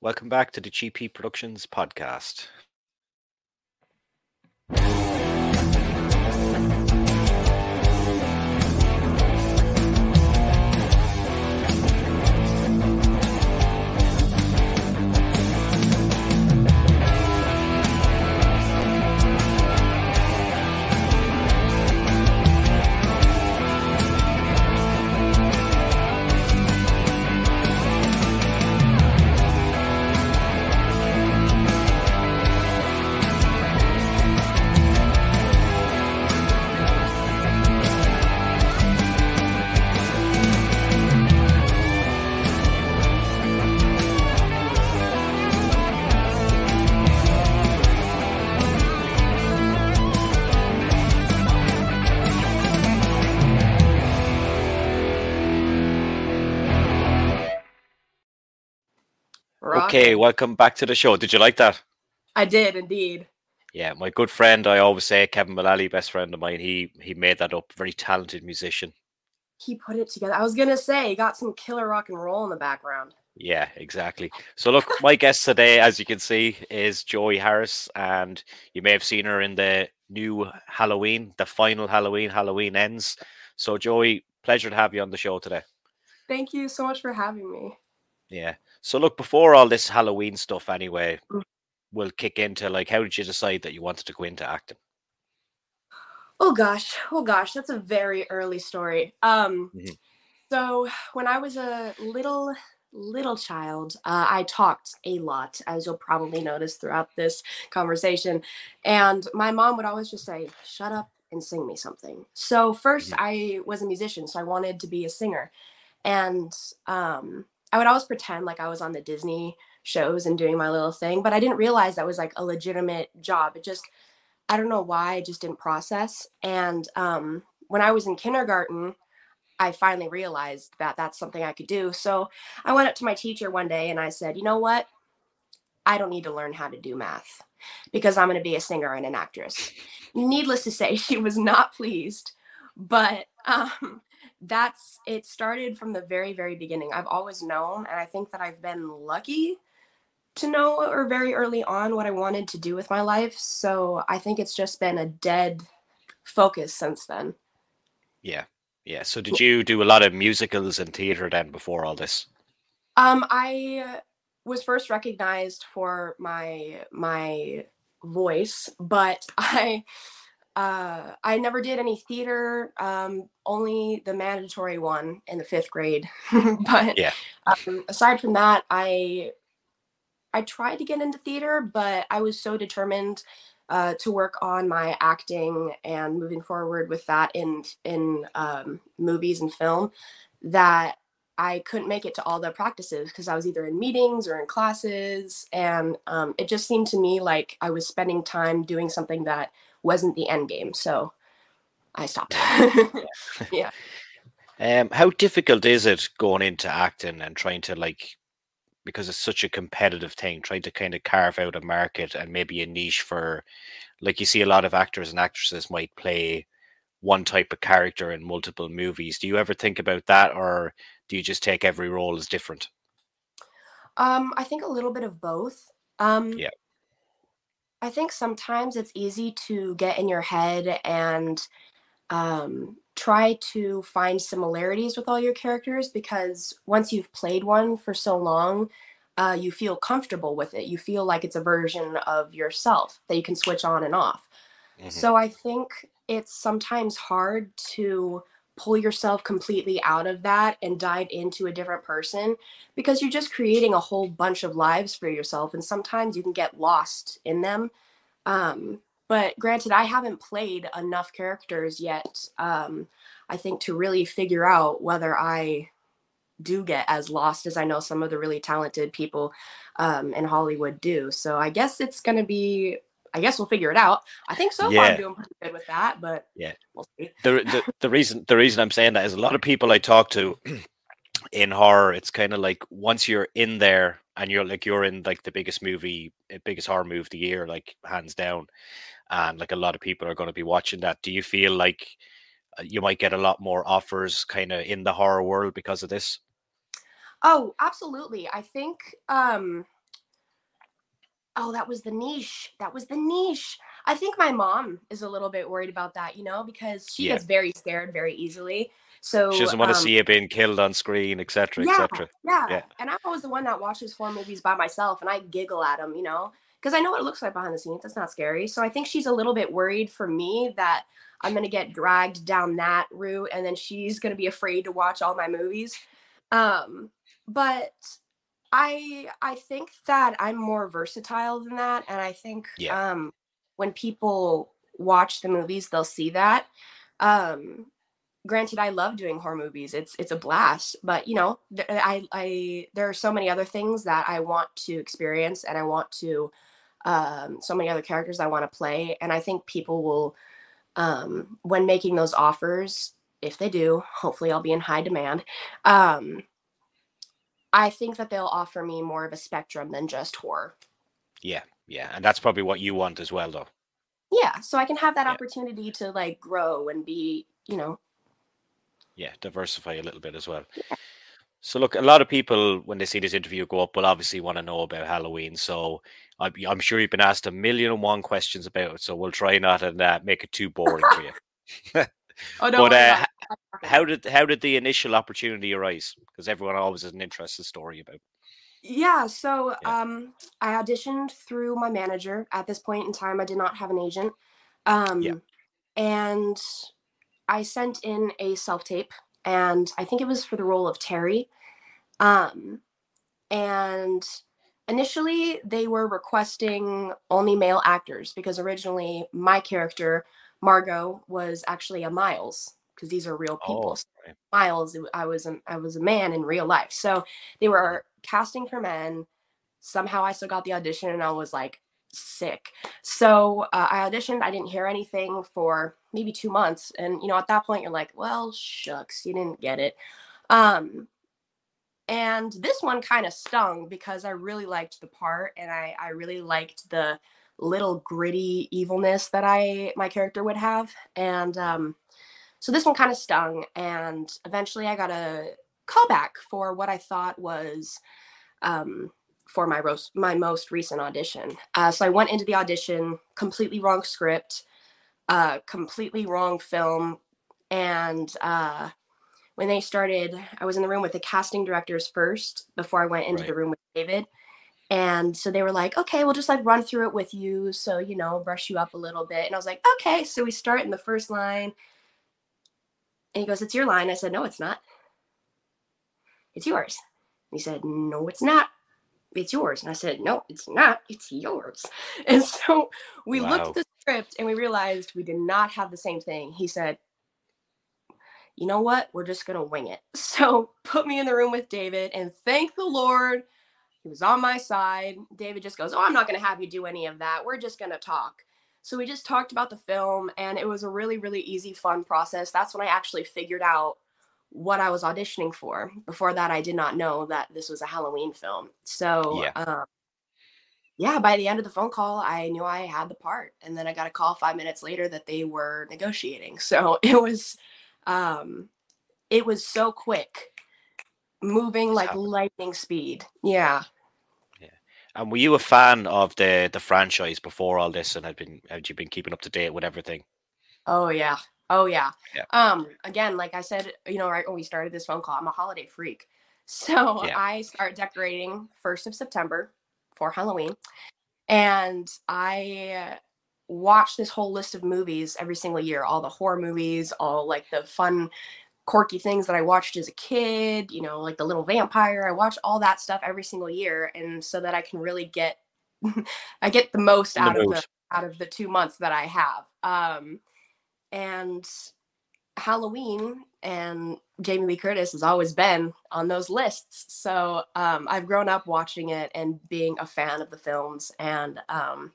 Welcome back to the GP Productions podcast. Okay, welcome back to the show. Did you like that? I did indeed. Yeah, my good friend, I always say Kevin Mullally, best friend of mine. He he made that up. Very talented musician. He put it together. I was gonna say he got some killer rock and roll in the background. Yeah, exactly. So look, my guest today, as you can see, is Joey Harris, and you may have seen her in the new Halloween, the final Halloween. Halloween ends. So Joey, pleasure to have you on the show today. Thank you so much for having me. Yeah. So look, before all this Halloween stuff, anyway, mm. we'll kick into like, how did you decide that you wanted to go into acting? Oh gosh, oh gosh, that's a very early story. Um, mm-hmm. so when I was a little little child, uh, I talked a lot, as you'll probably notice throughout this conversation, and my mom would always just say, "Shut up and sing me something." So 1st mm-hmm. I was a musician, so I wanted to be a singer, and um, I would always pretend like I was on the Disney shows and doing my little thing, but I didn't realize that was like a legitimate job. It just, I don't know why, I just didn't process. And um, when I was in kindergarten, I finally realized that that's something I could do. So I went up to my teacher one day and I said, you know what? I don't need to learn how to do math because I'm going to be a singer and an actress. Needless to say, she was not pleased. But um, that's it started from the very very beginning. I've always known and i think that i've been lucky to know or very early on what i wanted to do with my life so i think it's just been a dead focus since then. Yeah yeah so did you do a lot of musicals and theater then before all this? Um i was first recognized for my my voice but i uh, I never did any theater, um, only the mandatory one in the fifth grade. but yeah. um, aside from that, I I tried to get into theater, but I was so determined uh, to work on my acting and moving forward with that in in um, movies and film that I couldn't make it to all the practices because I was either in meetings or in classes, and um, it just seemed to me like I was spending time doing something that wasn't the end game. So I stopped. yeah. Um, how difficult is it going into acting and trying to like because it's such a competitive thing, trying to kind of carve out a market and maybe a niche for like you see a lot of actors and actresses might play one type of character in multiple movies. Do you ever think about that or do you just take every role as different? Um, I think a little bit of both. Um, yeah. I think sometimes it's easy to get in your head and um, try to find similarities with all your characters because once you've played one for so long, uh, you feel comfortable with it. You feel like it's a version of yourself that you can switch on and off. Mm-hmm. So I think it's sometimes hard to pull yourself completely out of that and dive into a different person because you're just creating a whole bunch of lives for yourself and sometimes you can get lost in them. Um, but granted i haven't played enough characters yet um, i think to really figure out whether i do get as lost as i know some of the really talented people um, in hollywood do. So i guess it's going to be I guess we'll figure it out. I think so yeah. far I'm doing pretty good with that, but yeah, we'll see. the, the the reason the reason I'm saying that is a lot of people I talk to in horror, it's kind of like once you're in there and you're like you're in like the biggest movie, eh, biggest horror movie of the year, like hands down, and like a lot of people are going to be watching that. Do you feel like uh, you might get a lot more offers kind of in the horror world because of this? Oh, absolutely. I think um oh, that was the niche. That was the niche. I think my mom is a little bit worried about that, you know, because she yeah. gets very scared very easily. So she doesn't want um, to see you being killed on screen, etc., yeah, etc. Yeah. yeah. And I'm always the one that watches horror movies by myself, and I giggle at them, you know, because I know what it looks like behind the scenes. That's not scary. So I think she's a little bit worried for me that I'm gonna get dragged down that route, and then she's gonna be afraid to watch all my movies. Um, but I I think that I'm more versatile than that, and I think yeah. um, when people watch the movies, they'll see that. Um, granted, I love doing horror movies; it's it's a blast. But you know, th- I I there are so many other things that I want to experience, and I want to um, so many other characters I want to play, and I think people will um, when making those offers, if they do, hopefully I'll be in high demand. Um, I think that they'll offer me more of a spectrum than just horror. Yeah, yeah, and that's probably what you want as well, though. Yeah, so I can have that yeah. opportunity to like grow and be, you know. Yeah, diversify a little bit as well. Yeah. So look, a lot of people when they see this interview go up will obviously want to know about Halloween. So I'm, I'm sure you've been asked a million and one questions about it. So we'll try not and uh, make it too boring for you. oh, no, but uh, how did how did the initial opportunity arise? Because everyone always has an interesting story about. Yeah, so yeah. um, I auditioned through my manager. At this point in time, I did not have an agent, um, yeah. and I sent in a self tape, and I think it was for the role of Terry. Um, and initially, they were requesting only male actors because originally my character Margot was actually a Miles because these are real people. Oh, right. Miles, I was a, I was a man in real life, so they were casting for men. Somehow, I still got the audition, and I was like sick. So uh, I auditioned. I didn't hear anything for maybe two months, and you know, at that point, you're like, "Well, shucks, you didn't get it." Um, and this one kind of stung because I really liked the part, and I I really liked the little gritty evilness that I my character would have, and um, so this one kind of stung, and eventually I got a callback for what I thought was um, for my roast, my most recent audition. Uh, so I went into the audition, completely wrong script, uh, completely wrong film, and uh, when they started, I was in the room with the casting directors first before I went into right. the room with David. And so they were like, okay, we'll just like run through it with you. So, you know, brush you up a little bit. And I was like, okay. So we start in the first line. And he goes, It's your line. I said, No, it's not. It's yours. And he said, No, it's not. It's yours. And I said, No, it's not. It's yours. And so we wow. looked at the script and we realized we did not have the same thing. He said, You know what? We're just going to wing it. So put me in the room with David and thank the Lord. He was on my side. David just goes, Oh, I'm not going to have you do any of that. We're just going to talk. So we just talked about the film and it was a really, really easy, fun process. That's when I actually figured out what I was auditioning for. Before that, I did not know that this was a Halloween film. So, yeah. Um, yeah, by the end of the phone call, I knew I had the part. And then I got a call five minutes later that they were negotiating. So it was, um, it was so quick, moving like lightning speed. Yeah. And were you a fan of the the franchise before all this, and had been had you been keeping up to date with everything? Oh yeah, oh yeah. yeah. Um, again, like I said, you know, right when we started this phone call, I'm a holiday freak, so yeah. I start decorating first of September for Halloween, and I watch this whole list of movies every single year all the horror movies all like the fun quirky things that I watched as a kid, you know, like the little vampire. I watch all that stuff every single year and so that I can really get I get the most out the of most. the out of the 2 months that I have. Um and Halloween and Jamie Lee Curtis has always been on those lists. So um, I've grown up watching it and being a fan of the films. And um,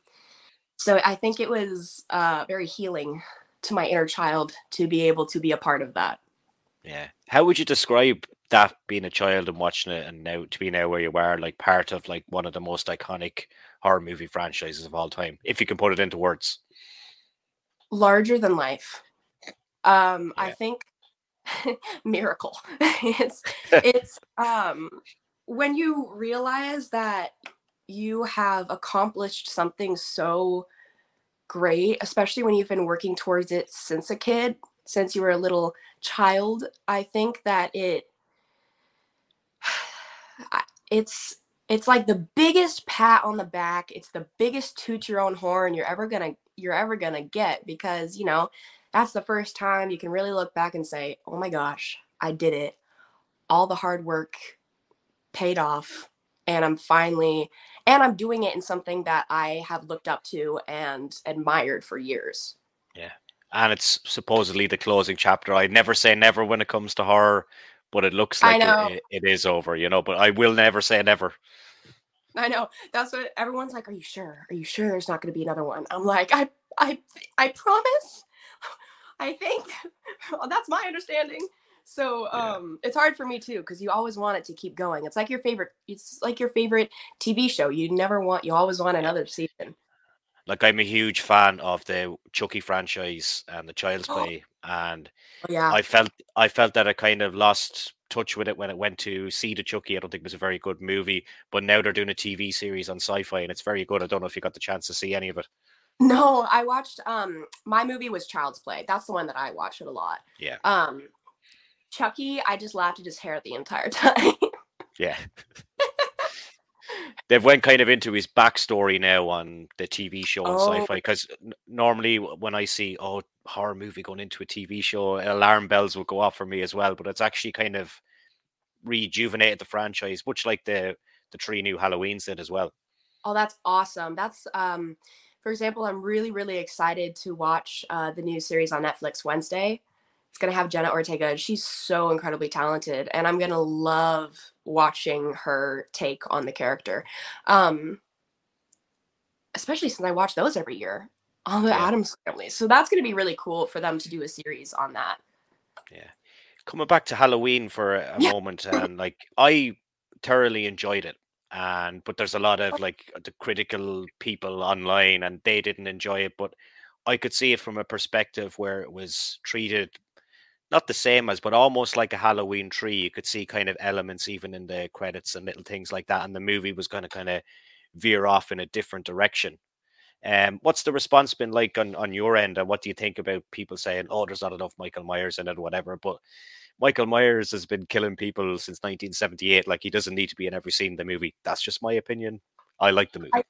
so I think it was uh, very healing to my inner child to be able to be a part of that. Yeah. How would you describe that being a child and watching it and now to be now where you are, like part of like one of the most iconic horror movie franchises of all time, if you can put it into words? Larger than life. Um, yeah. I think miracle. it's it's um when you realize that you have accomplished something so great, especially when you've been working towards it since a kid, since you were a little child. I think that it it's it's like the biggest pat on the back. It's the biggest toot your own horn you're ever gonna you're ever gonna get because you know that's the first time you can really look back and say, "Oh my gosh, I did it. All the hard work paid off, and I'm finally and I'm doing it in something that I have looked up to and admired for years." Yeah. And it's supposedly the closing chapter. I never say never when it comes to horror, but it looks like it, it is over, you know. But I will never say never. I know. That's what everyone's like. Are you sure? Are you sure there's not going to be another one? I'm like, I, I, I promise. I think well, that's my understanding. So um, yeah. it's hard for me too because you always want it to keep going. It's like your favorite. It's like your favorite TV show. You never want. You always want another season. Like I'm a huge fan of the Chucky franchise and the Child's oh. Play, and oh, yeah, I felt I felt that I kind of lost touch with it when it went to Seed of Chucky. I don't think it was a very good movie, but now they're doing a TV series on Syfy, and it's very good. I don't know if you got the chance to see any of it. No, I watched. Um, my movie was Child's Play. That's the one that I watched it a lot. Yeah. Um, Chucky, I just laughed at his hair the entire time. yeah. They've went kind of into his backstory now on the TV show on oh. Syfy because n- normally when I see oh horror movie going into a TV show, alarm bells will go off for me as well. But it's actually kind of rejuvenated the franchise, much like the the three new Halloweens did as well. Oh, that's awesome. That's um for example, I'm really, really excited to watch uh, the new series on Netflix Wednesday. It's going to have Jenna Ortega. She's so incredibly talented, and I'm going to love watching her take on the character. Um, especially since I watch those every year on the yeah. Addams family. So that's going to be really cool for them to do a series on that. Yeah. Coming back to Halloween for a, a yeah. moment, and like I thoroughly enjoyed it and but there's a lot of like the critical people online and they didn't enjoy it but i could see it from a perspective where it was treated not the same as but almost like a halloween tree you could see kind of elements even in the credits and little things like that and the movie was going to kind of veer off in a different direction um, what's the response been like on, on your end and what do you think about people saying oh there's not enough michael myers in it whatever but Michael Myers has been killing people since 1978. Like he doesn't need to be in every scene in the movie. That's just my opinion. I like the movie. I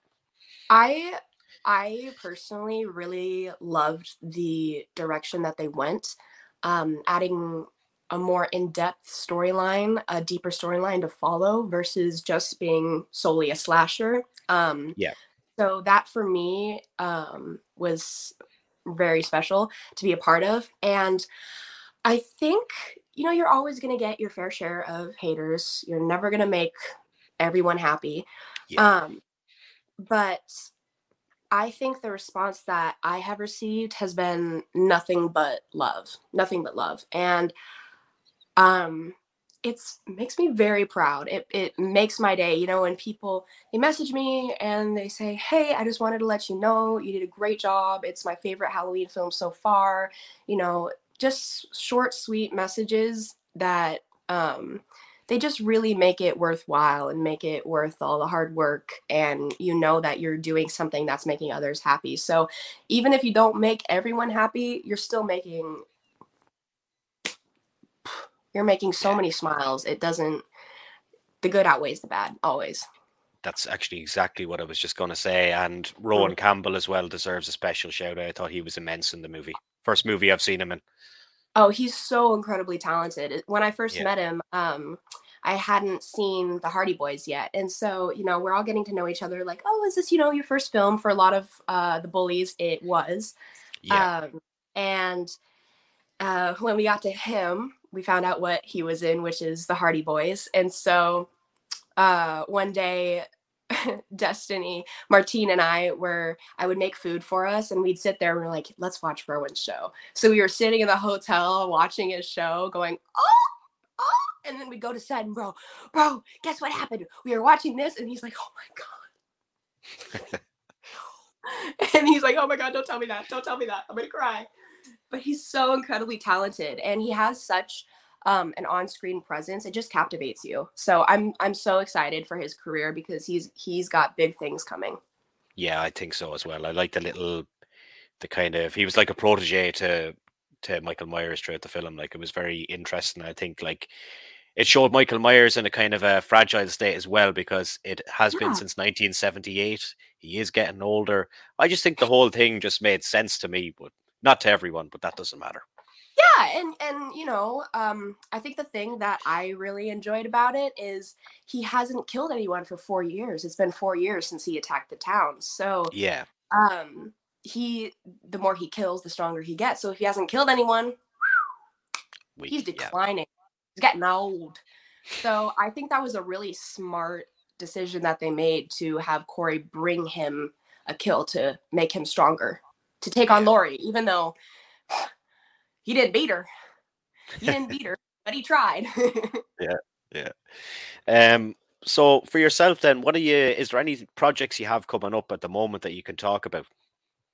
I, I personally really loved the direction that they went, um, adding a more in-depth storyline, a deeper storyline to follow versus just being solely a slasher. Um, yeah. So that for me um, was very special to be a part of, and I think you know, you're always going to get your fair share of haters. You're never going to make everyone happy. Yeah. Um, but I think the response that I have received has been nothing but love, nothing but love. And um, it's makes me very proud. It, it makes my day. You know, when people they message me and they say, "Hey, I just wanted to let you know you did a great job. It's my favorite Halloween film so far." You know, just short, sweet messages that um, they just really make it worthwhile and make it worth all the hard work. And you know that you're doing something that's making others happy. So even if you don't make everyone happy, you're still making you're making so many smiles. It doesn't the good outweighs the bad always. That's actually exactly what I was just going to say. And mm. Campbell as well deserves a special shout out. I thought he was immense in the movie. First movie I've seen him in. Oh, he's so incredibly talented. When I first yeah. met him, um, I hadn't seen the Hardy Boys yet. And so, you know, we're all getting to know each other like, oh, is this, you know, your first film? For a lot of uh, the bullies, it was. Yeah. Um, and uh, when we got to him, we found out what he was in, which is the Hardy Boys. And so uh, one day Destiny, Marteen, and I were, I would make food for us and we'd sit there and we are like, let's watch Rohan's show. So we were sitting in the hotel watching his show, going, oh, oh. And then we'd go to set and bro, bro, guess what happened? We were watching this and he's like, oh my God. and he's like, oh my God, don't tell me that. Don't tell me that. I'm going to cry. But he's so incredibly talented and he has such um, an on-screen presence, it just captivates you. So I'm I'm so excited for his career because he's he's got big things coming. Yeah, I think so as well. I like the little, the kind of he was like a protege to to Michael Myers throughout the film. Like it was very interesting. I think like it showed Michael Myers in a kind of a fragile state as well because it has yeah. been since 1978. He is getting older. I just think the whole thing just made sense to me, but not to everyone. But that doesn't matter. Yeah, and and you know, um, I think the thing that I really enjoyed about it is he hasn't killed anyone for four years. It's been four years since he attacked the town. So yeah, um, he the more he kills, the stronger he gets. So if he hasn't killed anyone, Weak, he's declining. Yeah he's getting old. So I think that was a really smart decision that they made to have Corey bring him a kill to make him stronger to take on Laurie, even though he didn't beat her. He didn't beat her, but he tried. yeah, yeah. Um. So for yourself, then, what are you? Is there any projects you have coming up at the moment that you can talk about?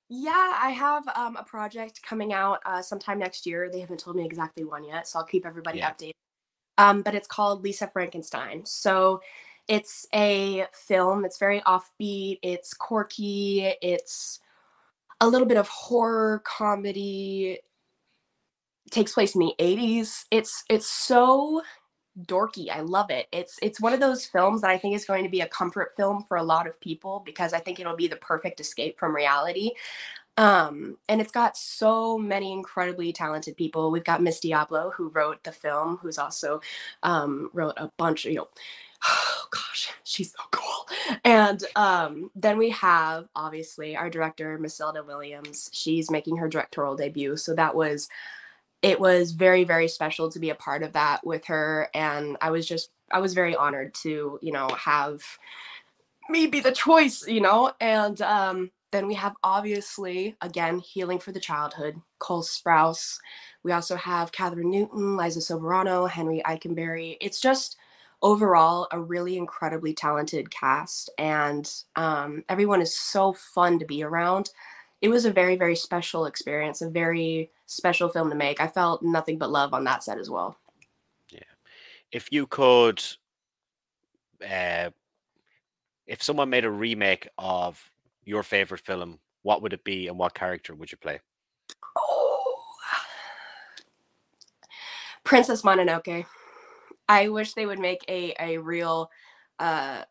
Yeah, I have um, a project coming out uh, sometime next year. They haven't told me exactly when yet, so I'll keep everybody yeah. updated um, but it's called Lisa Frankenstein. So it's a film. It's very offbeat. It's quirky. It's a little bit of horror comedy. Takes place in the 80s. It's it's so dorky. I love it. It's it's one of those films that I think is going to be a comfort film for a lot of people because I think it'll be the perfect escape from reality. Um, and it's got so many incredibly talented people. We've got Miss Diablo, who wrote the film, who's also um, wrote a bunch of, you know, oh gosh, she's so cool. And um, then we have obviously our director, Matilda Williams. She's making her directorial debut. So that was, it was very, very special to be a part of that with her. And I was just, I was very honored to, you know, have me be the choice, you know, and um, then we have obviously, again, Healing for the Childhood, Cole Sprouse. We also have Kathryn Newton, Liza Soberano, Henry Eikenberry. It's just overall a really incredibly talented cast, and um, everyone is so fun to be around. It was a very, very special experience, a very special film to make. I felt nothing but love on that set as well. Yeah. If you could, uh, if someone made a remake of your favorite film, what would it be and what character would you play? Oh, Princess Mononoke. I wish they would make a a real uh,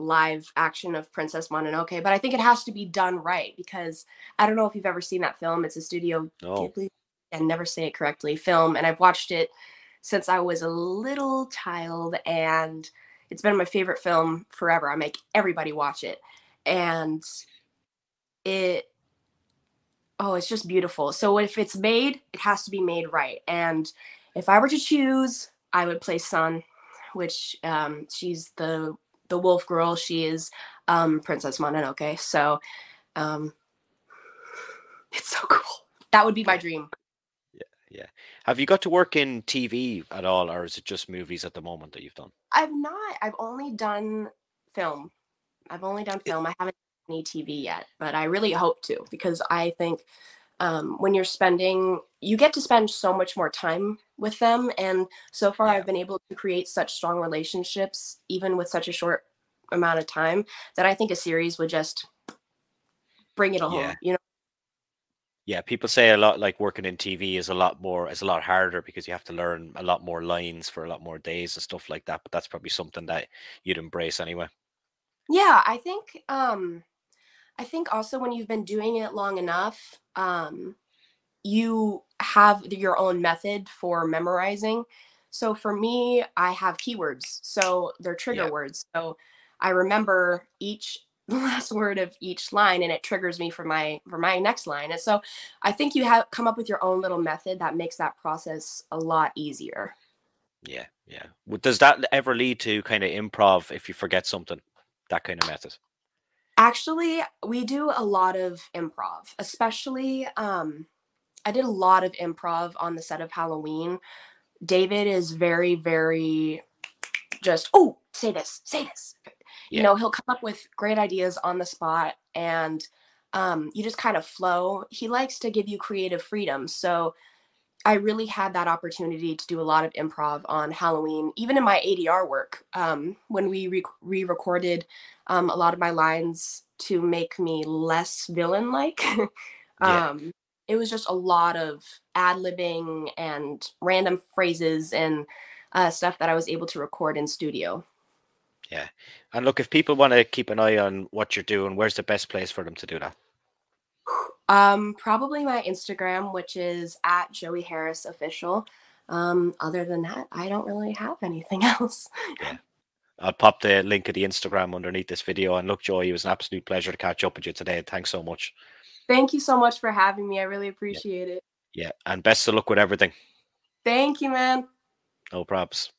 live action of Princess Mononoke, but I think it has to be done right because I don't know if you've ever seen that film. It's a Studio and never say it correctly film, and I've watched it since I was a little child, and it's been my favorite film forever. I make everybody watch it and it oh it's just beautiful so if it's made it has to be made right and if i were to choose i would play San which um she's the the wolf girl she is um princess mononoke so um it's so cool. That would be my dream. Yeah yeah. Have you got to work in tv at all or is it just movies at the moment that you've done? I've not i've only done film. I've only done film. I haven't done any TV yet, but I really hope to because I think um, when you're spending, you get to spend so much more time with them. And so far, yeah. I've been able to create such strong relationships, even with such a short amount of time, that I think a series would just bring it home. Yeah. You know. Yeah, people say a lot like working in TV is a lot more is a lot harder because you have to learn a lot more lines for a lot more days and stuff like that. But that's probably something that you'd embrace anyway. Yeah, I think um I think also when you've been doing it long enough, um you have your own method for memorizing. So for me, I have keywords. So they're trigger yeah. words. So I remember each the last word of each line and it triggers me for my for my next line. And so I think you have come up with your own little method that makes that process a lot easier. Yeah, yeah. Does that ever lead to kind of improv if you forget something? that kind of method? Actually, we do a lot of improv, especially um, I did a lot of improv on the set of Halloween. David is very, very just, oh, say this, say this. Yeah. You know, he'll come up with great ideas on the spot and um, you just kind of flow. He likes to give you creative freedom. So I really had that opportunity to do a lot of improv on Halloween, even in my ADR work. Um, when we re recorded um, a lot of my lines to make me less villain like, yeah. It was just a lot of ad libbing and random phrases and uh, stuff that I was able to record in studio. Yeah. And look, if people want to keep an eye on what you're doing, where's the best place for them to do that? Um, probably my Instagram, which is at Joey Harris Official. Um, other than that, I don't really have anything else. Yeah. I'll pop the link of the Instagram underneath this video. And look, Joey, it was an absolute pleasure to catch up with you today. Thanks so much. Thank you so much for having me. I really appreciate yeah. it. Yeah. And best of luck with everything. Thank you, man. No props.